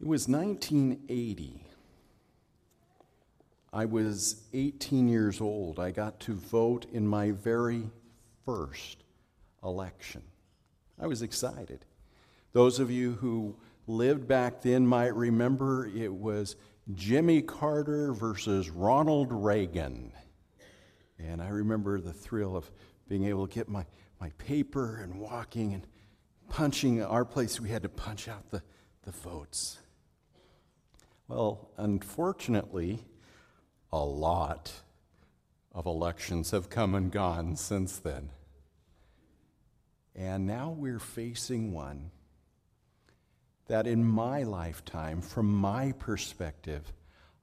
It was 1980. I was 18 years old. I got to vote in my very first election. I was excited. Those of you who lived back then might remember it was Jimmy Carter versus Ronald Reagan. And I remember the thrill of being able to get my, my paper and walking and punching. Our place, we had to punch out the, the votes. Well, unfortunately, a lot of elections have come and gone since then. And now we're facing one that in my lifetime, from my perspective,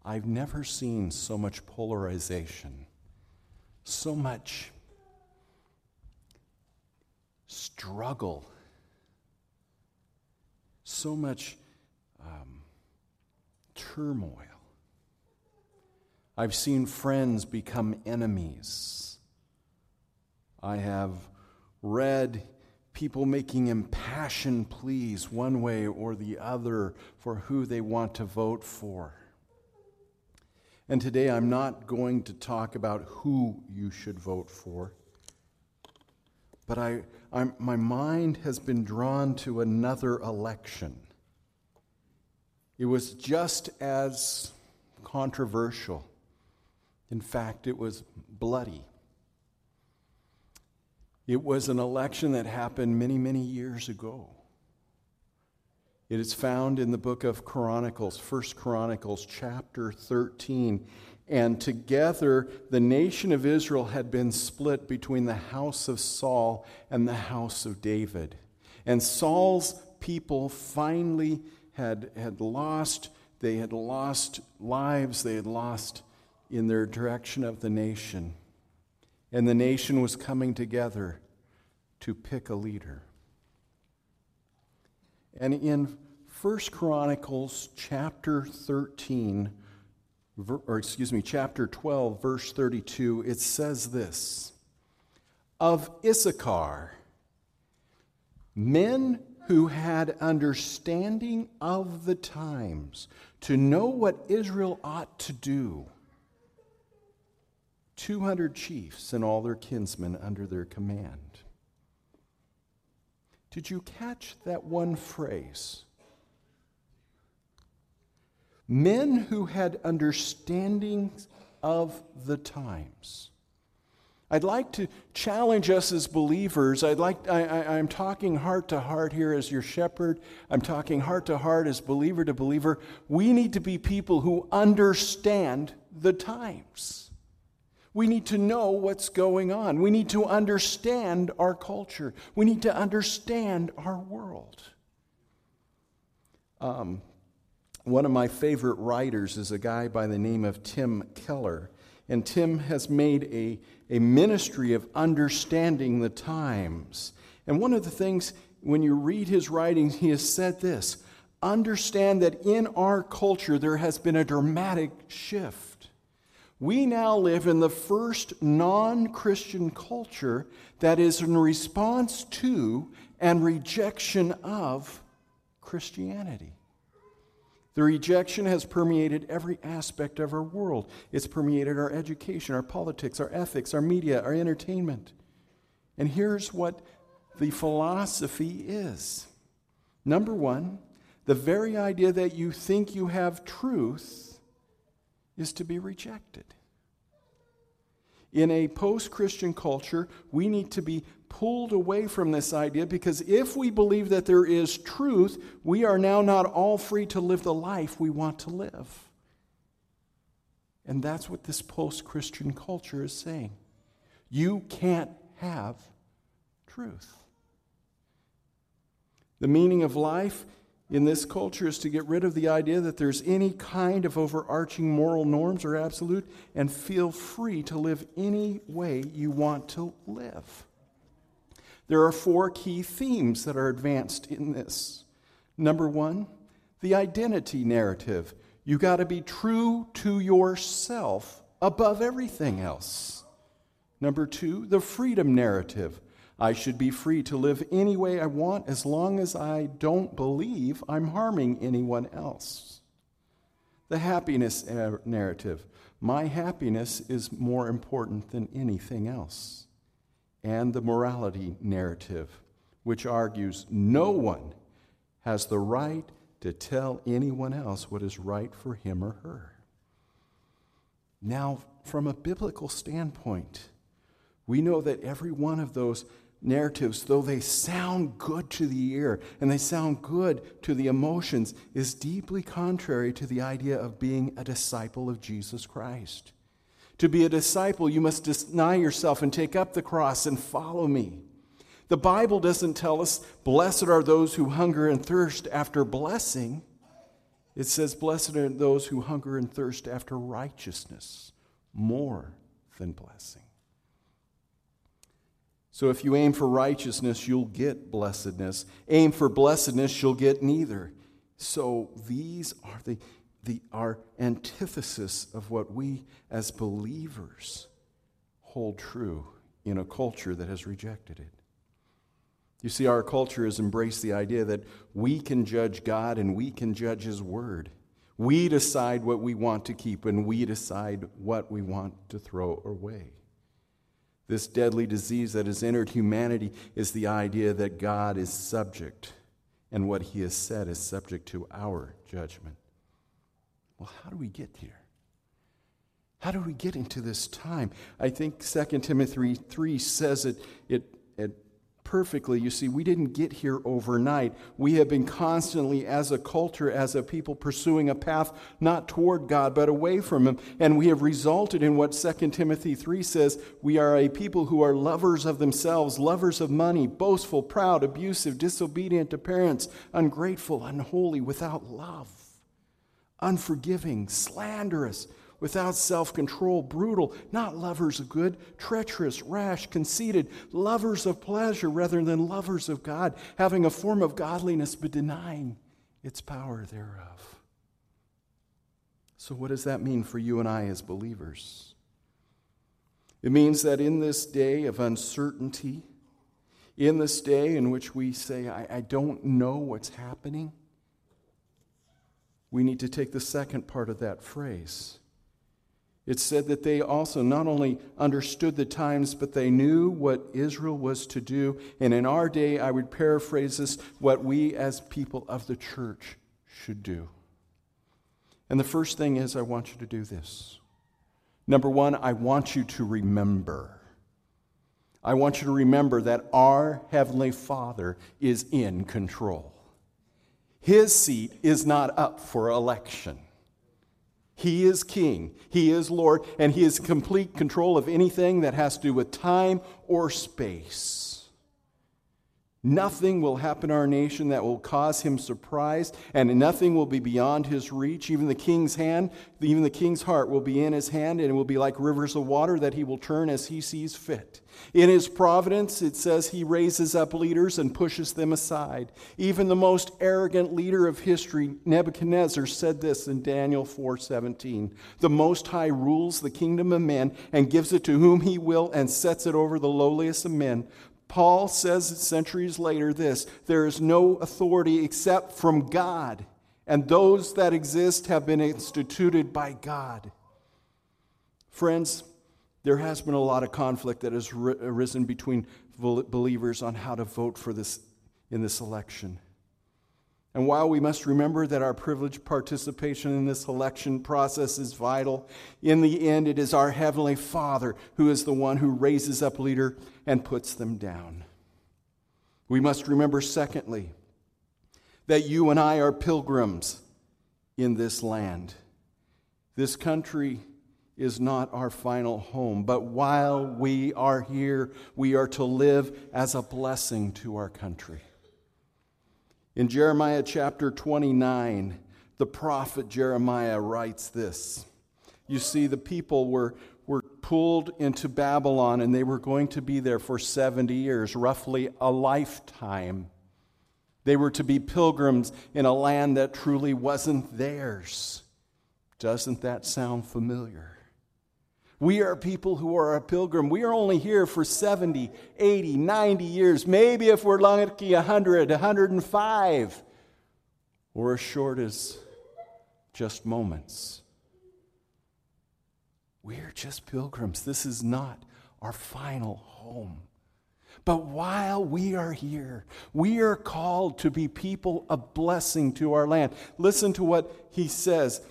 I've never seen so much polarization, so much struggle, so much um, turmoil. I've seen friends become enemies. I have read people making impassioned pleas one way or the other for who they want to vote for. And today I'm not going to talk about who you should vote for, but I, I'm, my mind has been drawn to another election. It was just as controversial. In fact, it was bloody. It was an election that happened many, many years ago. It is found in the book of Chronicles, First Chronicles chapter 13. And together, the nation of Israel had been split between the house of Saul and the house of David. And Saul's people finally had, had lost, they had lost lives, they had lost in their direction of the nation. And the nation was coming together to pick a leader. And in 1 Chronicles chapter 13, or excuse me, chapter 12, verse 32, it says this Of Issachar, men who had understanding of the times to know what Israel ought to do 200 chiefs and all their kinsmen under their command. Did you catch that one phrase? Men who had understanding of the times. I'd like to challenge us as believers. I'd like, I, I'm talking heart to heart here as your shepherd. I'm talking heart to heart as believer to believer. We need to be people who understand the times. We need to know what's going on. We need to understand our culture. We need to understand our world. Um, one of my favorite writers is a guy by the name of Tim Keller. And Tim has made a, a ministry of understanding the times. And one of the things, when you read his writings, he has said this understand that in our culture there has been a dramatic shift. We now live in the first non Christian culture that is in response to and rejection of Christianity. The rejection has permeated every aspect of our world. It's permeated our education, our politics, our ethics, our media, our entertainment. And here's what the philosophy is number one, the very idea that you think you have truth is to be rejected. In a post Christian culture, we need to be pulled away from this idea because if we believe that there is truth, we are now not all free to live the life we want to live. And that's what this post Christian culture is saying. You can't have truth. The meaning of life in this culture is to get rid of the idea that there's any kind of overarching moral norms or absolute and feel free to live any way you want to live. There are four key themes that are advanced in this. Number one, the identity narrative. You got to be true to yourself above everything else. Number two, the freedom narrative. I should be free to live any way I want as long as I don't believe I'm harming anyone else. The happiness eh, narrative. My happiness is more important than anything else. And the morality narrative, which argues no one has the right to tell anyone else what is right for him or her. Now, from a biblical standpoint, we know that every one of those narratives, though they sound good to the ear and they sound good to the emotions, is deeply contrary to the idea of being a disciple of Jesus Christ. To be a disciple, you must deny yourself and take up the cross and follow me. The Bible doesn't tell us, blessed are those who hunger and thirst after blessing. It says, blessed are those who hunger and thirst after righteousness more than blessing. So if you aim for righteousness, you'll get blessedness. Aim for blessedness, you'll get neither. So these are the, the our antithesis of what we as believers hold true in a culture that has rejected it. You see, our culture has embraced the idea that we can judge God and we can judge His Word. We decide what we want to keep and we decide what we want to throw away. This deadly disease that has entered humanity is the idea that God is subject, and what he has said is subject to our judgment. Well, how do we get here? How do we get into this time? I think 2 Timothy 3 says it, it, it perfectly. You see, we didn't get here overnight. We have been constantly, as a culture, as a people, pursuing a path not toward God, but away from Him. And we have resulted in what 2 Timothy 3 says we are a people who are lovers of themselves, lovers of money, boastful, proud, abusive, disobedient to parents, ungrateful, unholy, without love, unforgiving, slanderous without self control, brutal, not lovers of good, treacherous, rash, conceited, lovers of pleasure rather than lovers of God, having a form of godliness but denying its power thereof. So, what does that mean for you and I as believers? It means that in this day of uncertainty, in this day in which we say, I, I don't know what's happening, we need to take the second part of that phrase it said that they also not only understood the times, but they knew what Israel was to do. And in our day, I would paraphrase this what we as people of the church should do. And the first thing is, I want you to do this. Number one, I want you to remember. I want you to remember that our Heavenly Father is in control. His seat is not up for election. He is king, He is Lord, and He is complete control of anything that has to do with time or space. Nothing will happen in our nation that will cause him surprise, and nothing will be beyond his reach. Even the king's hand, even the king's heart will be in his hand, and it will be like rivers of water that he will turn as he sees fit. In his providence, it says he raises up leaders and pushes them aside. Even the most arrogant leader of history, Nebuchadnezzar, said this in Daniel 4:17. The Most High rules the kingdom of men and gives it to whom he will and sets it over the lowliest of men. Paul says centuries later this there is no authority except from God, and those that exist have been instituted by God. Friends, there has been a lot of conflict that has arisen between believers on how to vote for this in this election. And while we must remember that our privileged participation in this election process is vital, in the end, it is our Heavenly Father who is the one who raises up leader and puts them down. We must remember, secondly, that you and I are pilgrims in this land. This country is not our final home, but while we are here, we are to live as a blessing to our country. In Jeremiah chapter 29, the prophet Jeremiah writes this. You see, the people were, were pulled into Babylon and they were going to be there for 70 years, roughly a lifetime. They were to be pilgrims in a land that truly wasn't theirs. Doesn't that sound familiar? We are people who are a pilgrim. We are only here for 70, 80, 90 years, maybe if we're lucky, 100, 105, or as short as just moments. We are just pilgrims. This is not our final home. But while we are here, we are called to be people of blessing to our land. Listen to what he says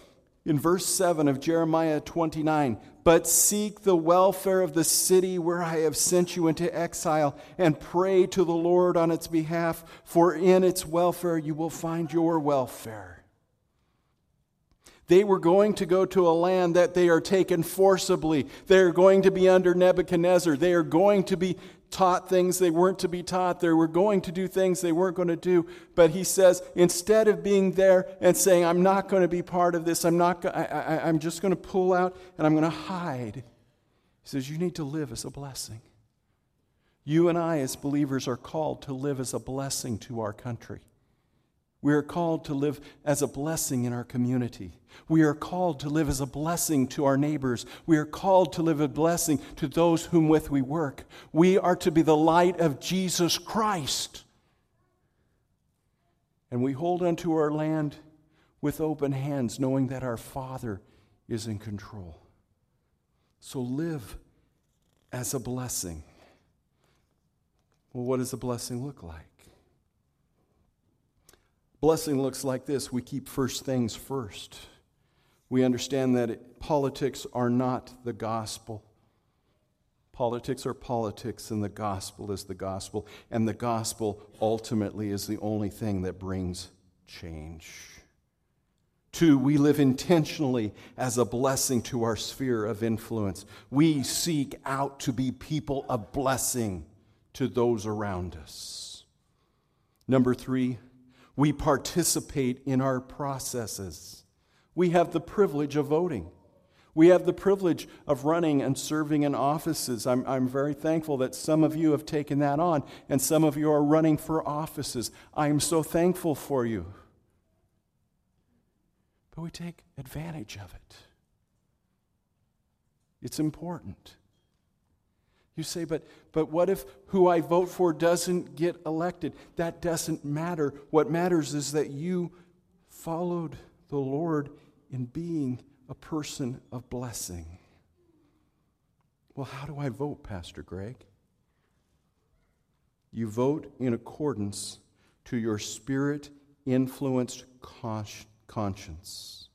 in verse 7 of Jeremiah 29 But seek the welfare of the city where I have sent you into exile, and pray to the Lord on its behalf, for in its welfare you will find your welfare. They were going to go to a land that they are taken forcibly. They are going to be under Nebuchadnezzar. They are going to be taught things they weren't to be taught. They were going to do things they weren't going to do. But he says, instead of being there and saying, I'm not going to be part of this, I'm, not go- I, I, I'm just going to pull out and I'm going to hide, he says, You need to live as a blessing. You and I, as believers, are called to live as a blessing to our country. We are called to live as a blessing in our community. We are called to live as a blessing to our neighbors. We are called to live a blessing to those whom with we work. We are to be the light of Jesus Christ. And we hold unto our land with open hands, knowing that our Father is in control. So live as a blessing. Well, what does a blessing look like? Blessing looks like this we keep first things first. We understand that politics are not the gospel. Politics are politics, and the gospel is the gospel. And the gospel ultimately is the only thing that brings change. Two, we live intentionally as a blessing to our sphere of influence. We seek out to be people of blessing to those around us. Number three, we participate in our processes. We have the privilege of voting. We have the privilege of running and serving in offices. I'm, I'm very thankful that some of you have taken that on, and some of you are running for offices. I am so thankful for you. But we take advantage of it. It's important. You say, but, but what if who I vote for doesn't get elected? That doesn't matter. What matters is that you followed the Lord in being a person of blessing. Well, how do I vote, Pastor Greg? You vote in accordance to your spirit influenced conscience.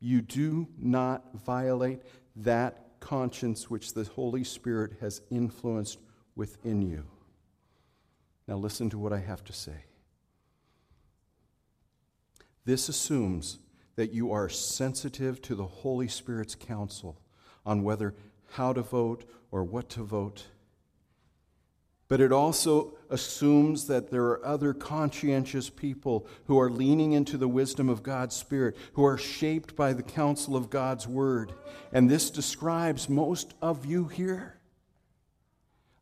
You do not violate that conscience which the Holy Spirit has influenced within you. Now, listen to what I have to say. This assumes that you are sensitive to the Holy Spirit's counsel on whether how to vote or what to vote but it also assumes that there are other conscientious people who are leaning into the wisdom of God's Spirit, who are shaped by the counsel of God's Word. And this describes most of you here.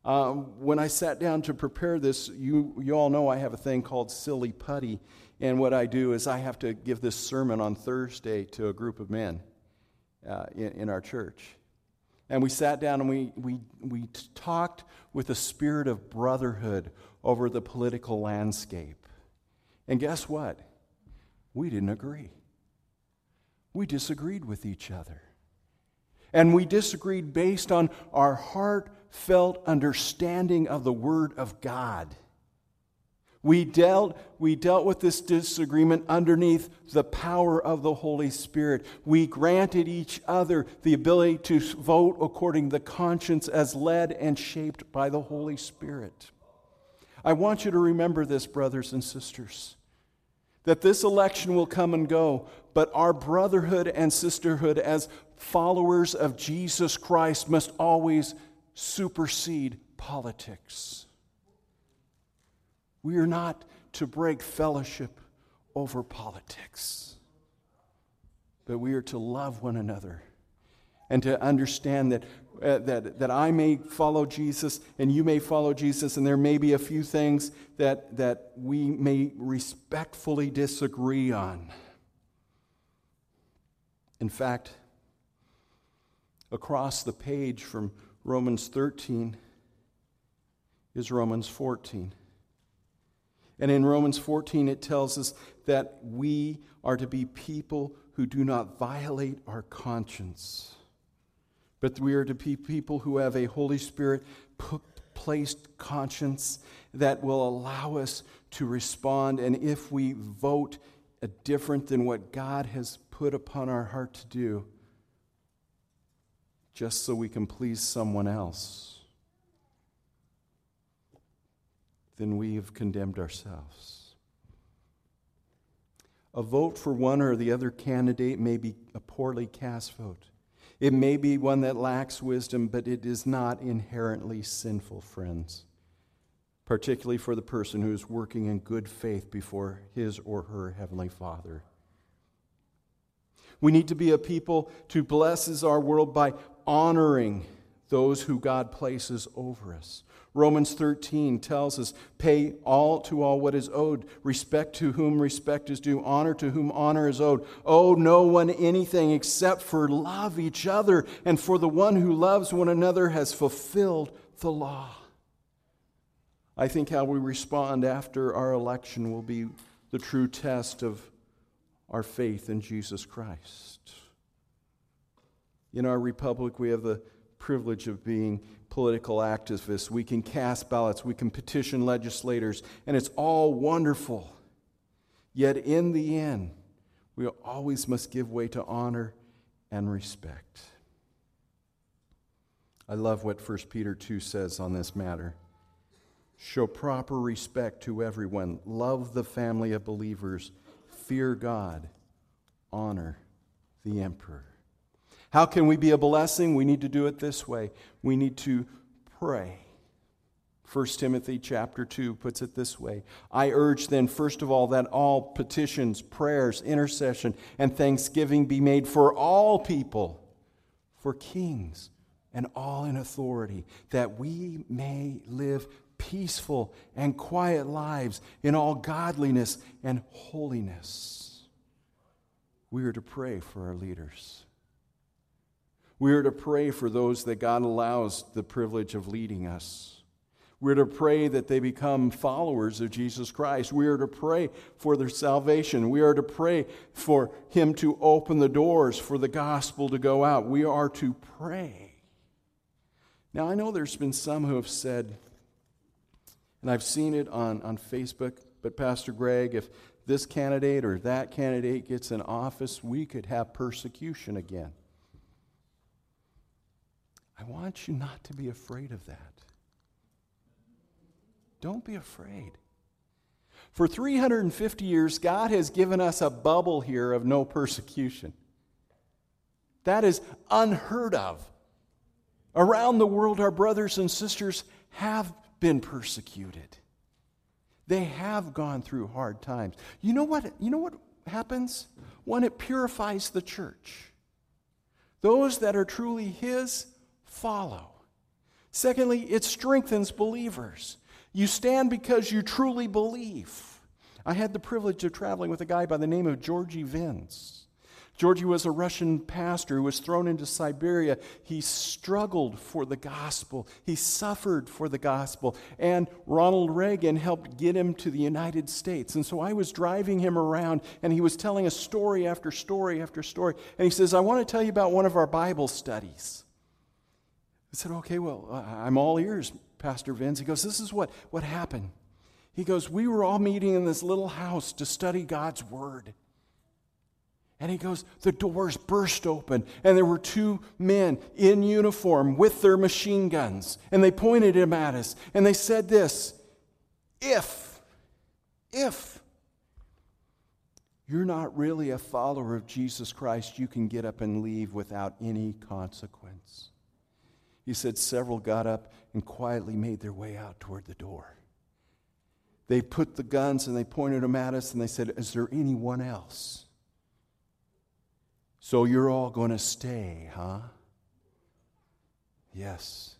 Um, when I sat down to prepare this, you, you all know I have a thing called Silly Putty. And what I do is I have to give this sermon on Thursday to a group of men uh, in, in our church. And we sat down and we, we, we talked with a spirit of brotherhood over the political landscape. And guess what? We didn't agree. We disagreed with each other. And we disagreed based on our heartfelt understanding of the Word of God. We dealt, we dealt with this disagreement underneath the power of the Holy Spirit. We granted each other the ability to vote according to the conscience as led and shaped by the Holy Spirit. I want you to remember this, brothers and sisters, that this election will come and go, but our brotherhood and sisterhood as followers of Jesus Christ must always supersede politics. We are not to break fellowship over politics, but we are to love one another and to understand that, uh, that, that I may follow Jesus and you may follow Jesus, and there may be a few things that, that we may respectfully disagree on. In fact, across the page from Romans 13 is Romans 14. And in Romans 14, it tells us that we are to be people who do not violate our conscience, but we are to be people who have a Holy Spirit placed conscience that will allow us to respond. And if we vote different than what God has put upon our heart to do, just so we can please someone else, then we have condemned ourselves. A vote for one or the other candidate may be a poorly cast vote. It may be one that lacks wisdom, but it is not inherently sinful, friends, particularly for the person who is working in good faith before his or her Heavenly Father. We need to be a people to blesses our world by honoring those who God places over us. Romans 13 tells us, pay all to all what is owed, respect to whom respect is due, honor to whom honor is owed. Owe no one anything except for love each other, and for the one who loves one another has fulfilled the law. I think how we respond after our election will be the true test of our faith in Jesus Christ. In our republic, we have the privilege of being political activists. We can cast ballots, we can petition legislators, and it's all wonderful. Yet in the end, we always must give way to honor and respect. I love what 1 Peter 2 says on this matter. Show proper respect to everyone, love the family of believers, fear God, honor the emperor. How can we be a blessing? We need to do it this way. We need to pray. 1 Timothy chapter 2 puts it this way I urge then, first of all, that all petitions, prayers, intercession, and thanksgiving be made for all people, for kings and all in authority, that we may live peaceful and quiet lives in all godliness and holiness. We are to pray for our leaders. We are to pray for those that God allows the privilege of leading us. We're to pray that they become followers of Jesus Christ. We are to pray for their salvation. We are to pray for Him to open the doors for the gospel to go out. We are to pray. Now, I know there's been some who have said, and I've seen it on, on Facebook, but Pastor Greg, if this candidate or that candidate gets in office, we could have persecution again. I want you not to be afraid of that. Don't be afraid. For 350 years, God has given us a bubble here of no persecution. That is unheard of. Around the world, our brothers and sisters have been persecuted. They have gone through hard times. You know what, you know what happens? When it purifies the church. Those that are truly His follow. Secondly, it strengthens believers. You stand because you truly believe. I had the privilege of traveling with a guy by the name of Georgi Vins. Georgi was a Russian pastor who was thrown into Siberia. He struggled for the gospel. He suffered for the gospel. And Ronald Reagan helped get him to the United States. And so I was driving him around, and he was telling us story after story after story. And he says, I want to tell you about one of our Bible studies. I said, okay, well, I'm all ears, Pastor Vins. He goes, this is what, what happened. He goes, we were all meeting in this little house to study God's Word. And he goes, the doors burst open, and there were two men in uniform with their machine guns. And they pointed them at us, and they said this If, if you're not really a follower of Jesus Christ, you can get up and leave without any consequence. He said several got up and quietly made their way out toward the door. They put the guns and they pointed them at us and they said, Is there anyone else? So you're all going to stay, huh? Yes.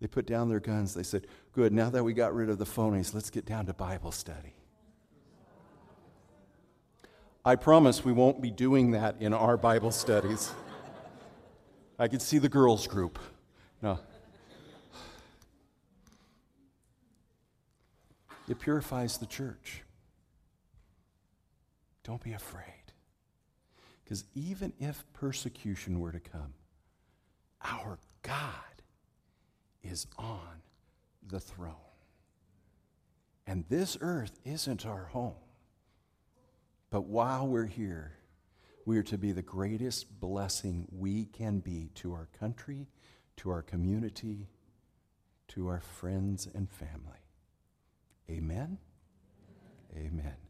They put down their guns. They said, Good, now that we got rid of the phonies, let's get down to Bible study. I promise we won't be doing that in our Bible studies. I could see the girls' group. No. It purifies the church. Don't be afraid. Because even if persecution were to come, our God is on the throne. And this earth isn't our home. But while we're here, we are to be the greatest blessing we can be to our country, to our community, to our friends and family. Amen? Amen.